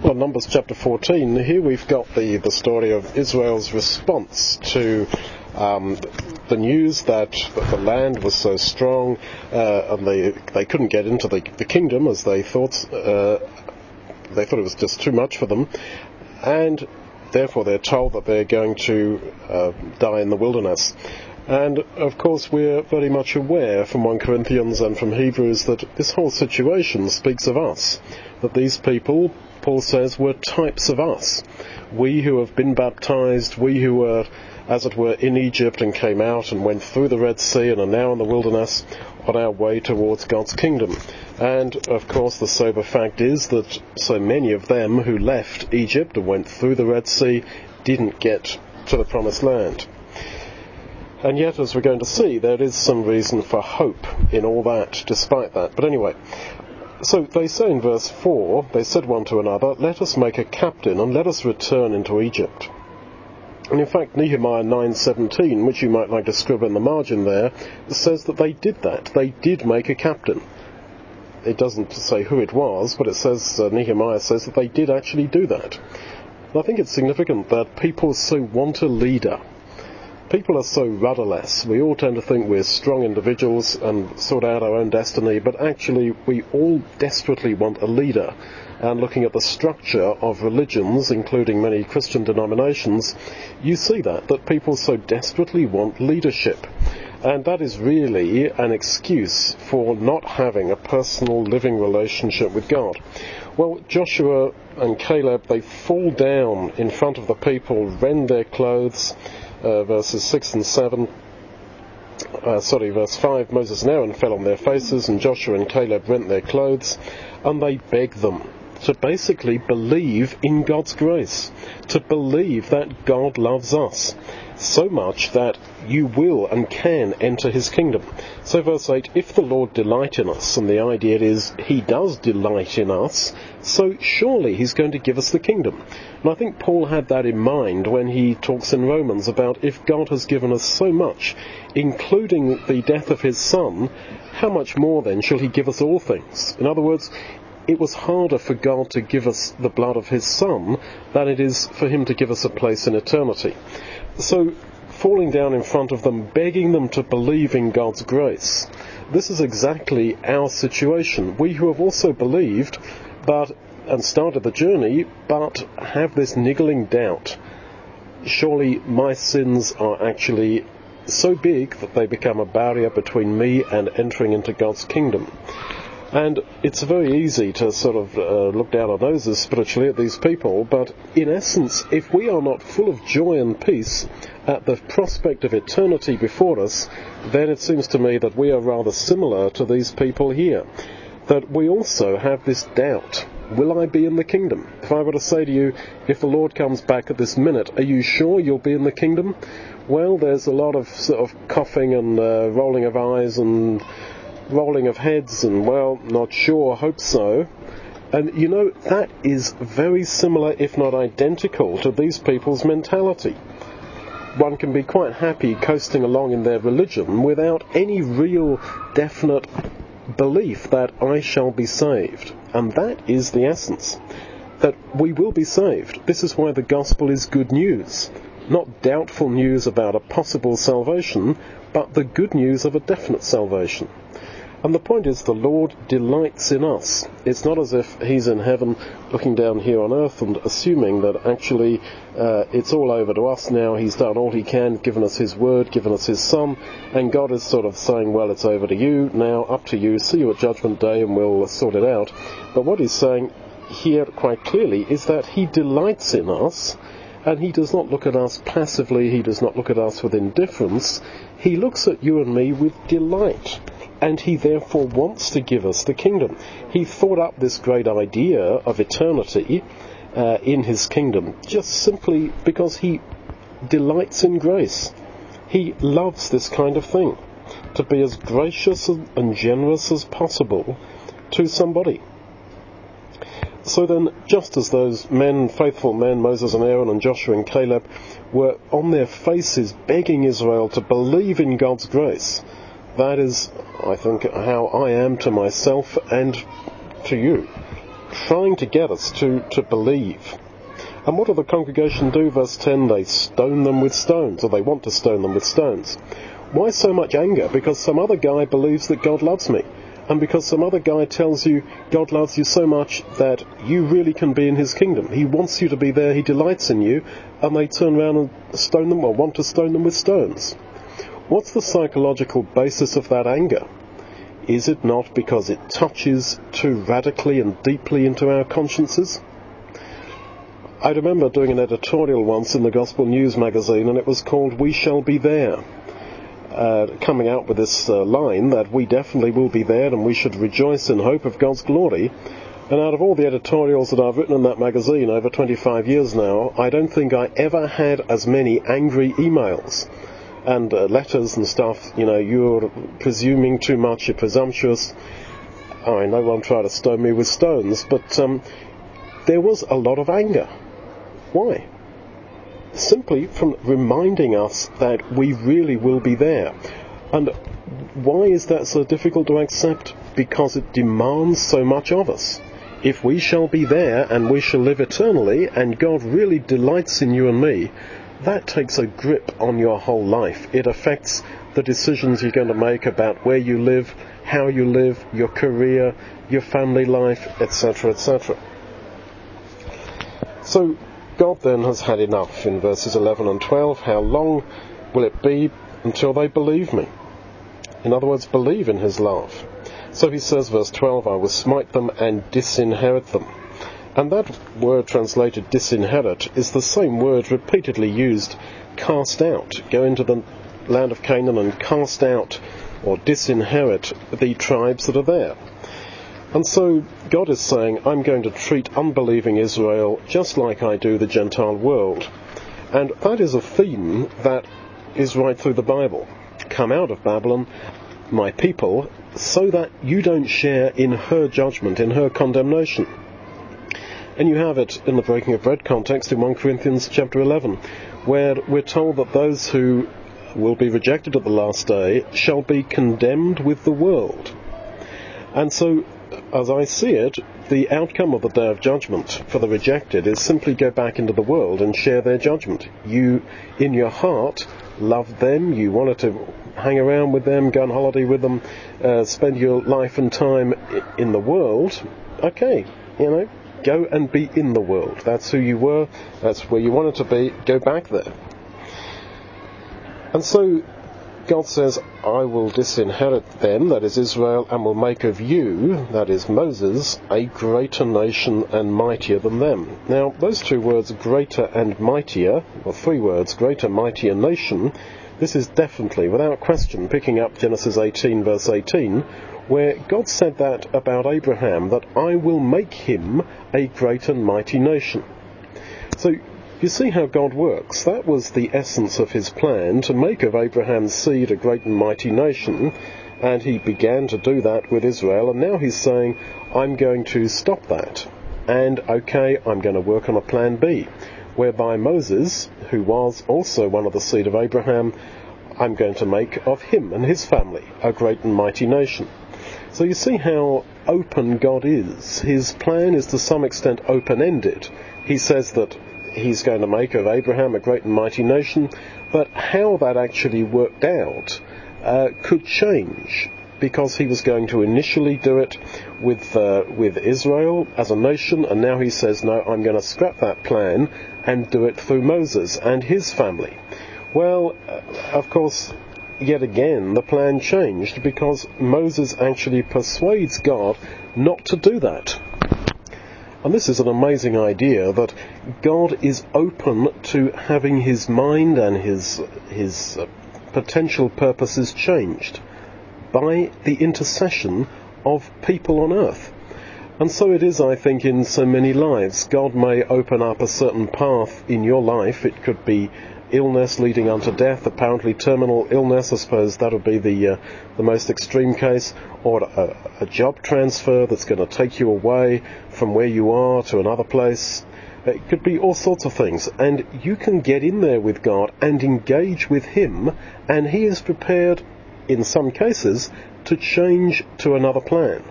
Well, Numbers chapter 14, here we've got the, the story of Israel's response to um, the news that the land was so strong uh, and they, they couldn't get into the, the kingdom as they thought, uh, they thought it was just too much for them. And therefore they're told that they're going to uh, die in the wilderness. And of course, we're very much aware from 1 Corinthians and from Hebrews that this whole situation speaks of us. That these people, Paul says, were types of us. We who have been baptized, we who were, as it were, in Egypt and came out and went through the Red Sea and are now in the wilderness on our way towards God's kingdom. And of course, the sober fact is that so many of them who left Egypt and went through the Red Sea didn't get to the promised land. And yet, as we're going to see, there is some reason for hope in all that, despite that. But anyway, so they say in verse 4, they said one to another, Let us make a captain and let us return into Egypt. And in fact, Nehemiah 9:17, which you might like to scribble in the margin there, says that they did that. They did make a captain. It doesn't say who it was, but it says uh, Nehemiah says that they did actually do that. I think it's significant that people so want a leader people are so rudderless. We all tend to think we're strong individuals and sort out our own destiny, but actually we all desperately want a leader. And looking at the structure of religions, including many Christian denominations, you see that, that people so desperately want leadership. And that is really an excuse for not having a personal living relationship with God. Well, Joshua and Caleb, they fall down in front of the people, rend their clothes, uh, verses 6 and 7. Uh, sorry, verse 5 Moses and Aaron fell on their faces, and Joshua and Caleb rent their clothes, and they beg them to basically believe in God's grace, to believe that God loves us so much that you will and can enter his kingdom. So, verse 8 if the Lord delight in us, and the idea is he does delight in us, so surely he's going to give us the kingdom. And I think Paul had that in mind when he talks in Romans about if God has given us so much, including the death of his son, how much more then shall he give us all things? In other words, it was harder for God to give us the blood of his son than it is for him to give us a place in eternity. So, falling down in front of them, begging them to believe in God's grace. This is exactly our situation. We who have also believed, but and started the journey, but have this niggling doubt. Surely my sins are actually so big that they become a barrier between me and entering into God's kingdom. And it's very easy to sort of uh, look down our noses spiritually at these people, but in essence, if we are not full of joy and peace at the prospect of eternity before us, then it seems to me that we are rather similar to these people here. That we also have this doubt. Will I be in the kingdom? If I were to say to you, if the Lord comes back at this minute, are you sure you'll be in the kingdom? Well, there's a lot of sort of coughing and uh, rolling of eyes and rolling of heads and, well, not sure, hope so. And you know, that is very similar, if not identical, to these people's mentality. One can be quite happy coasting along in their religion without any real definite belief that I shall be saved. And that is the essence. That we will be saved. This is why the gospel is good news. Not doubtful news about a possible salvation, but the good news of a definite salvation. And the point is, the Lord delights in us. It's not as if He's in heaven looking down here on earth and assuming that actually uh, it's all over to us now. He's done all He can, given us His word, given us His Son, and God is sort of saying, well, it's over to you now, up to you, see you at Judgment Day and we'll sort it out. But what He's saying here quite clearly is that He delights in us and he does not look at us passively, he does not look at us with indifference, he looks at you and me with delight and he therefore wants to give us the kingdom. He thought up this great idea of eternity uh, in his kingdom just simply because he delights in grace. He loves this kind of thing, to be as gracious and generous as possible to somebody. So then, just as those men, faithful men, Moses and Aaron and Joshua and Caleb, were on their faces begging Israel to believe in God's grace, that is, I think, how I am to myself and to you. trying to get us to, to believe. And what do the congregation do? Verse 10 they stone them with stones, or they want to stone them with stones. Why so much anger? Because some other guy believes that God loves me. And because some other guy tells you God loves you so much that you really can be in his kingdom. He wants you to be there, he delights in you, and they turn around and stone them or want to stone them with stones. What's the psychological basis of that anger? Is it not because it touches too radically and deeply into our consciences? I remember doing an editorial once in the Gospel News magazine, and it was called We Shall Be There. Uh, coming out with this uh, line that we definitely will be there and we should rejoice in hope of God's glory. And out of all the editorials that I've written in that magazine over 25 years now, I don't think I ever had as many angry emails and uh, letters and stuff, you know, you're presuming too much, you're presumptuous. I no one tried to stone me with stones, but um, there was a lot of anger. Why? Simply from reminding us that we really will be there. And why is that so difficult to accept? Because it demands so much of us. If we shall be there and we shall live eternally, and God really delights in you and me, that takes a grip on your whole life. It affects the decisions you're going to make about where you live, how you live, your career, your family life, etc., etc. So, God then has had enough in verses 11 and 12. How long will it be until they believe me? In other words, believe in his love. So he says, verse 12, I will smite them and disinherit them. And that word translated disinherit is the same word repeatedly used cast out. Go into the land of Canaan and cast out or disinherit the tribes that are there. And so God is saying, I'm going to treat unbelieving Israel just like I do the Gentile world. And that is a theme that is right through the Bible. Come out of Babylon, my people, so that you don't share in her judgment, in her condemnation. And you have it in the breaking of bread context in 1 Corinthians chapter 11, where we're told that those who will be rejected at the last day shall be condemned with the world. And so, as I see it, the outcome of the day of judgment for the rejected is simply go back into the world and share their judgment. You, in your heart, loved them, you wanted to hang around with them, go on holiday with them, uh, spend your life and time in the world. Okay, you know, Go and be in the world. That's who you were. That's where you wanted to be. Go back there. And so God says, I will disinherit them, that is Israel, and will make of you, that is Moses, a greater nation and mightier than them. Now, those two words, greater and mightier, or three words, greater, mightier nation, this is definitely, without question, picking up Genesis 18, verse 18, where God said that about Abraham, that I will make him a great and mighty nation. So you see how God works. That was the essence of his plan, to make of Abraham's seed a great and mighty nation, and he began to do that with Israel, and now he's saying, I'm going to stop that. And okay, I'm going to work on a plan B, whereby Moses, who was also one of the seed of Abraham, I'm going to make of him and his family a great and mighty nation. So you see how open God is. His plan is to some extent open ended. He says that he's going to make of Abraham a great and mighty nation, but how that actually worked out uh, could change because he was going to initially do it with uh, with Israel as a nation, and now he says, no, I'm going to scrap that plan and do it through Moses and his family. Well, uh, of course, yet again, the plan changed because Moses actually persuades God not to do that. And this is an amazing idea that God is open to having his mind and his, his uh, potential purposes changed by the intercession of people on earth. And so it is, I think, in so many lives. God may open up a certain path in your life. It could be illness leading unto death, apparently terminal illness, I suppose that would be the uh, the most extreme case, or a, a job transfer that's going to take you away from where you are to another place. It could be all sorts of things, and you can get in there with God and engage with Him, and He is prepared, in some cases, to change to another plan.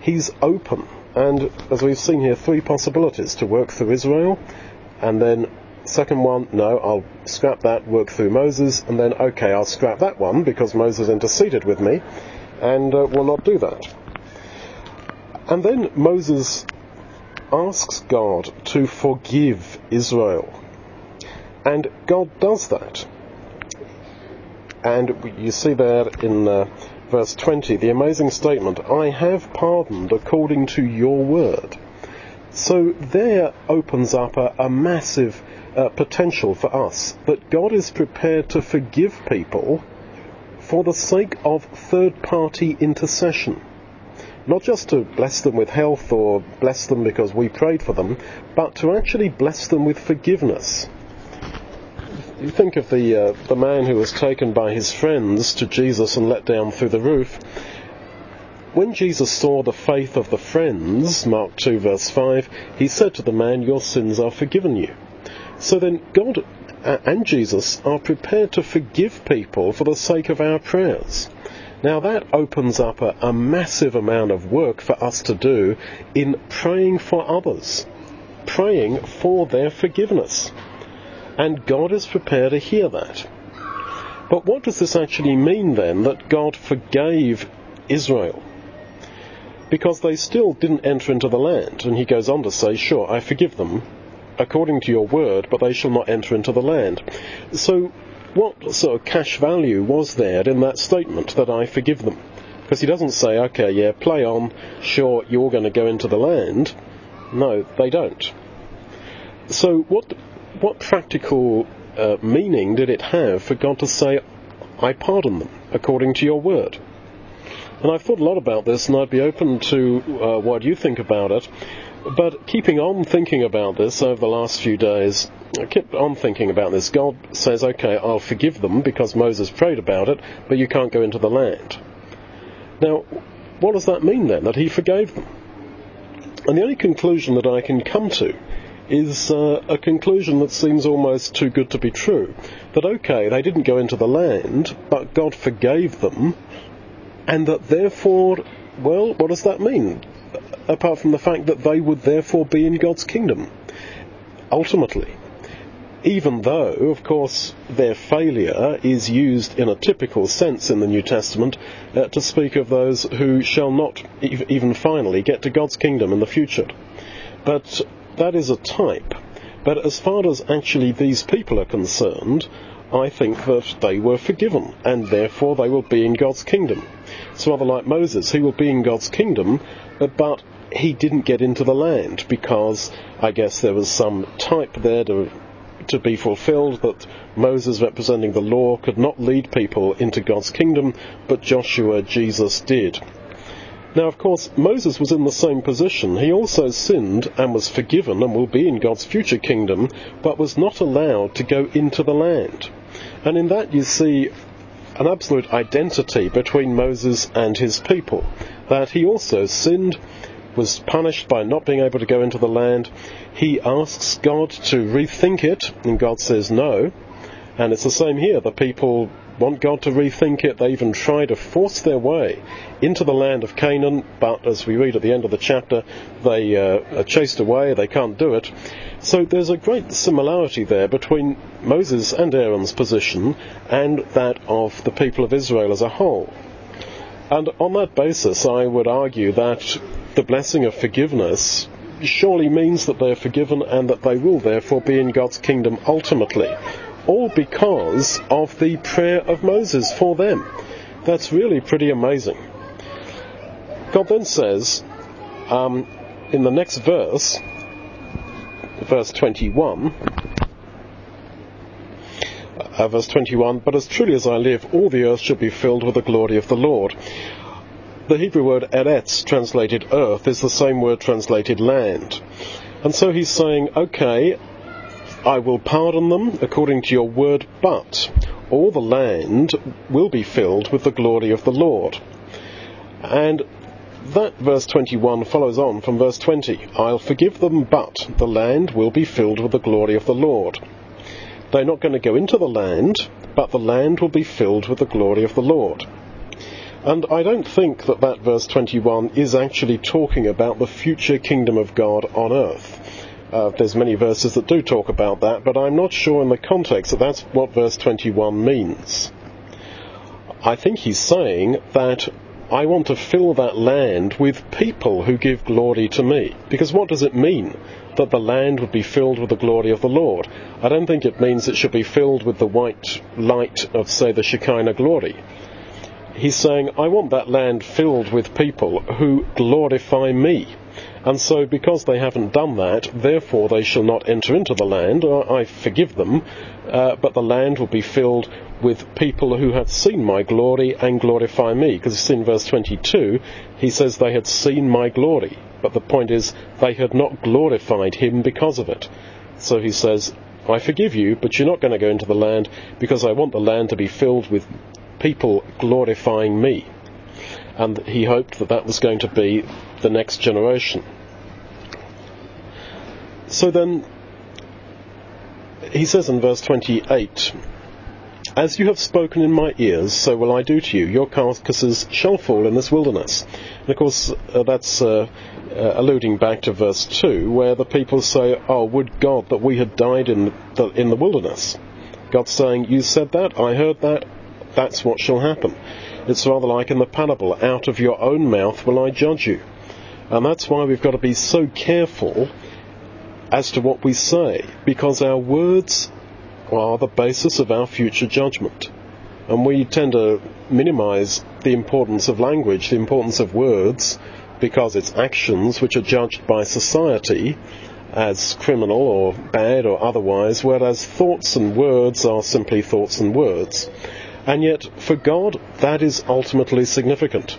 He's open And as we've seen here, three possibilities to work through Israel, and then second one, no, I'll scrap that, work through Moses, and then okay, I'll scrap that one because Moses interceded with me, and uh, will not do that. And then Moses asks God to forgive Israel. And God does that. And you see there in uh, verse 20 the amazing statement, I have pardoned according to your word. So there opens up a, a massive uh, potential for us that God is prepared to forgive people for the sake of third party intercession. Not just to bless them with health or bless them because we prayed for them, but to actually bless them with forgiveness. You think of the uh, the man who was taken by his friends to Jesus and let down through the roof. When Jesus saw the faith of the friends, Mark 2 verse 5, he said to the man, Your sins are forgiven you. So then God and Jesus are prepared to forgive people for the sake of our prayers. Now that opens up a, a, massive amount of work for us to do in praying for others, praying for their forgiveness. And God is prepared to hear that. But what does this actually mean then that God forgave Israel? Because they still didn't enter into the land. And he goes on to say, Sure, I forgive them according to your word, but they shall not enter into the land. So, what sort of cash value was there in that statement that I forgive them? Because he doesn't say, okay, yeah, play on, sure, you're going to go into the land. No, they don't. So, what what practical uh, meaning did it have for God to say, I pardon them according to your word? And I've thought a lot about this, and I'd be open to uh, what you think about it. But keeping on thinking about this over the last few days, I kept on thinking about this. God says, okay, I'll forgive them because Moses prayed about it, but you can't go into the land. Now, what does that mean then, that he forgave them? And the only conclusion that I can come to is uh, a conclusion that seems almost too good to be true. That, okay, they didn't go into the land, but God forgave them, and that therefore, well, what does that mean? Apart from the fact that they would therefore be in God's kingdom, ultimately. Even though, of course, their failure is used in a typical sense in the New Testament uh, to speak of those who shall not even finally get to God's kingdom in the future. But that is a type. But as far as actually these people are concerned, I think that they were forgiven, and therefore they will be in God's kingdom. It's rather like Moses, he will be in God's kingdom, but he didn't get into the land because I guess there was some type there to to be fulfilled that Moses representing the law could not lead people into God's kingdom, but Joshua, Jesus did. Now, of course, Moses was in the same position. He also sinned and was forgiven and will be in God's future kingdom, but was not allowed to go into the land. And in that you see an absolute identity between Moses and his people. That he also sinned, was punished by not being able to go into the land. He asks God to rethink it, and God says no. And it's the same here. The people want God to rethink it. They even try to force their way into the land of Canaan, but as we read at the end of the chapter, they uh, are chased away. They can't do it. So there's a great similarity there between Moses and Aaron's position and that of the people of Israel as a whole. And on that basis, I would argue that the blessing of forgiveness surely means that they are forgiven and that they will therefore be in God's kingdom ultimately all because of the prayer of Moses for them. That's really pretty amazing. God then says um, in the next verse, verse 21, uh, verse 21, but as truly as I live, all the earth shall be filled with the glory of the Lord. The Hebrew word eretz, translated earth, is the same word translated land. And so he's saying, okay, I will pardon them according to your word, but all the land will be filled with the glory of the Lord. And that verse 21 follows on from verse 20. I'll forgive them, but the land will be filled with the glory of the Lord. They're not going to go into the land, but the land will be filled with the glory of the Lord. And I don't think that that verse 21 is actually talking about the future kingdom of God on earth. Uh, there's many verses that do talk about that, but I'm not sure in the context that that's what verse 21 means. I think he's saying that I want to fill that land with people who give glory to me. Because what does it mean that the land would be filled with the glory of the Lord? I don't think it means it should be filled with the white light of, say, the Shekinah glory. He's saying, I want that land filled with people who glorify me. And so, because they haven't done that, therefore they shall not enter into the land. I forgive them, uh, but the land will be filled with people who have seen my glory and glorify me. Because in verse 22, he says they had seen my glory. But the point is, they had not glorified him because of it. So he says, I forgive you, but you're not going to go into the land because I want the land to be filled with people glorifying me. And he hoped that that was going to be the next generation. So then, he says in verse 28, As you have spoken in my ears, so will I do to you. Your carcasses shall fall in this wilderness. And of course, uh, that's uh, uh, alluding back to verse 2, where the people say, Oh, would God that we had died in the, in the wilderness. God's saying, You said that, I heard that, that's what shall happen. It's rather like in the parable, out of your own mouth will I judge you. And that's why we've got to be so careful as to what we say, because our words are the basis of our future judgment. And we tend to minimize the importance of language, the importance of words, because it's actions which are judged by society as criminal or bad or otherwise, whereas thoughts and words are simply thoughts and words. And yet, for God, that is ultimately significant.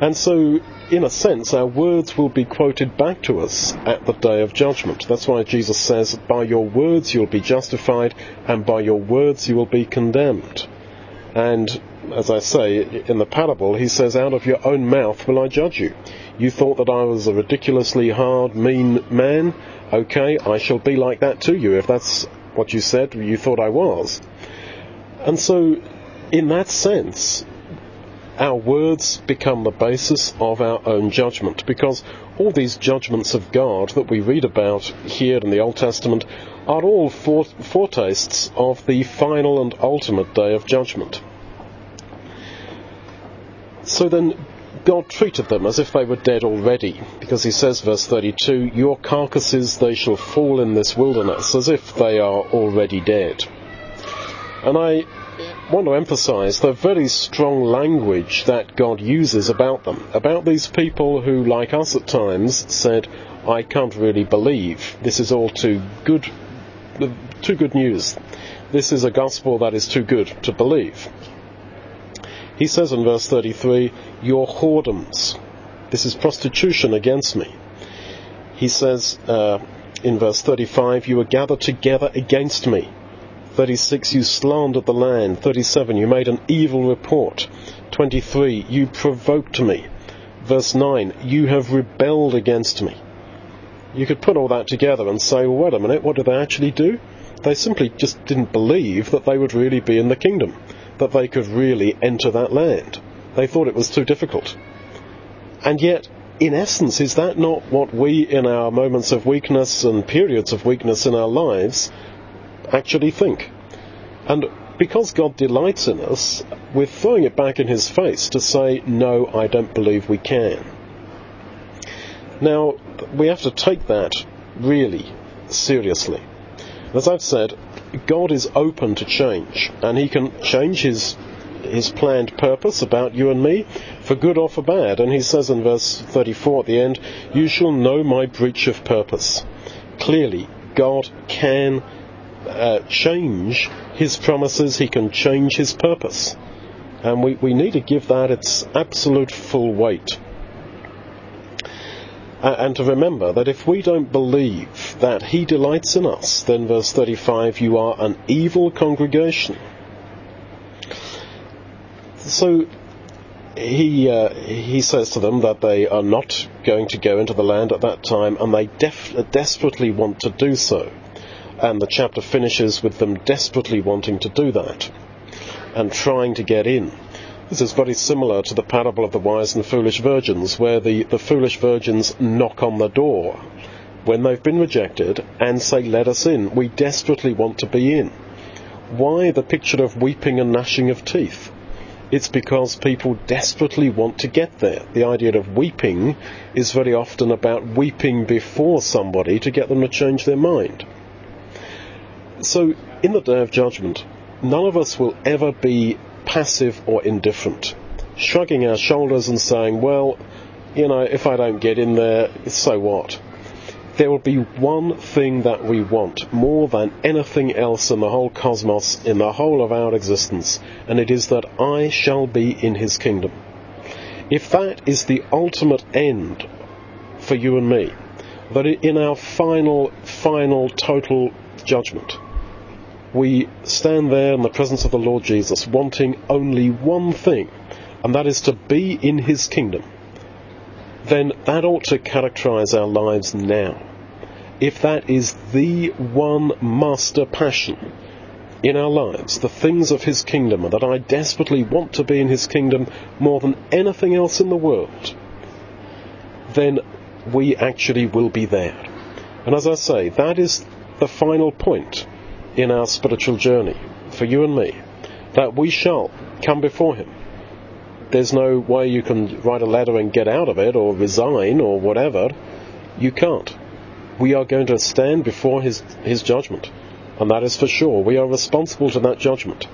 And so, in a sense, our words will be quoted back to us at the day of judgment. That's why Jesus says, By your words you'll be justified, and by your words you will be condemned. And, as I say, in the parable, he says, Out of your own mouth will I judge you. You thought that I was a ridiculously hard, mean man? Okay, I shall be like that to you if that's what you said you thought I was. And so, in that sense, our words become the basis of our own judgment because all these judgments of God that we read about here in the Old Testament are all foretastes of the final and ultimate day of judgment. So then, God treated them as if they were dead already, because he says, verse 32, Your carcasses they shall fall in this wilderness, as if they are already dead. And I want to emphasize the very strong language that God uses about them, about these people who, like us at times, said, I can't really believe. This is all too good, too good news. This is a gospel that is too good to believe. He says in verse 33, Your whoredoms. This is prostitution against me. He says uh, in verse 35, You are gathered together against me. 36, you slandered the land. 37, you made an evil report. 23, you provoked me. Verse 9, you have rebelled against me. You could put all that together and say, well, wait a minute, what did they actually do? They simply just didn't believe that they would really be in the kingdom, that they could really enter that land. They thought it was too difficult. And yet, in essence, is that not what we, in our moments of weakness and periods of weakness in our lives, actually think. And because God delights in us, we're throwing it back in His face to say, no, I don't believe we can. Now, we have to take that really seriously. As I've said, God is open to change, and He can change His his planned purpose about you and me, for good or for bad. And he says in verse 34 at the end, You shall know my breach of purpose. Clearly, God can uh, change his promises, he can change his purpose. And we, we need to give that its absolute full weight. Uh, and to remember that if we don't believe that he delights in us, then verse 35, you are an evil congregation. So he uh, he says to them that they are not going to go into the land at that time, and they def- desperately want to do so. And the chapter finishes with them desperately wanting to do that and trying to get in. This is very similar to the parable of the wise and foolish virgins, where the, the foolish virgins knock on the door when they've been rejected and say, Let us in. We desperately want to be in. Why the picture of weeping and gnashing of teeth? It's because people desperately want to get there. The idea of weeping is very often about weeping before somebody to get them to change their mind. So, in the day of judgment, none of us will ever be passive or indifferent, shrugging our shoulders and saying, well, you know, if I don't get in there, so what? There will be one thing that we want more than anything else in the whole cosmos, in the whole of our existence, and it is that I shall be in his kingdom. If that is the ultimate end for you and me, that in our final, final, total judgment, we stand there in the presence of the Lord Jesus wanting only one thing, and that is to be in his kingdom, then that ought to characterize our lives now. If that is the one master passion in our lives, the things of his kingdom, and that I desperately want to be in his kingdom more than anything else in the world, then we actually will be there. And as I say, that is the final point in our spiritual journey for you and me that we shall come before Him. There's no way you can write a letter and get out of it or resign or whatever. You can't. We are going to stand before His, His judgment. And that is for sure. We are responsible to that judgment.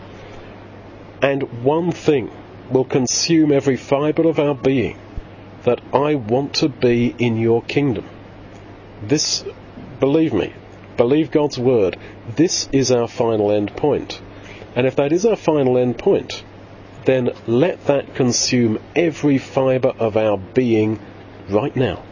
And one thing will consume every fibre of our being that I want to be in your kingdom. This, believe me, believe God's word. This is our final end point. And if that is our final end point, then let that consume every fibre of our being right now.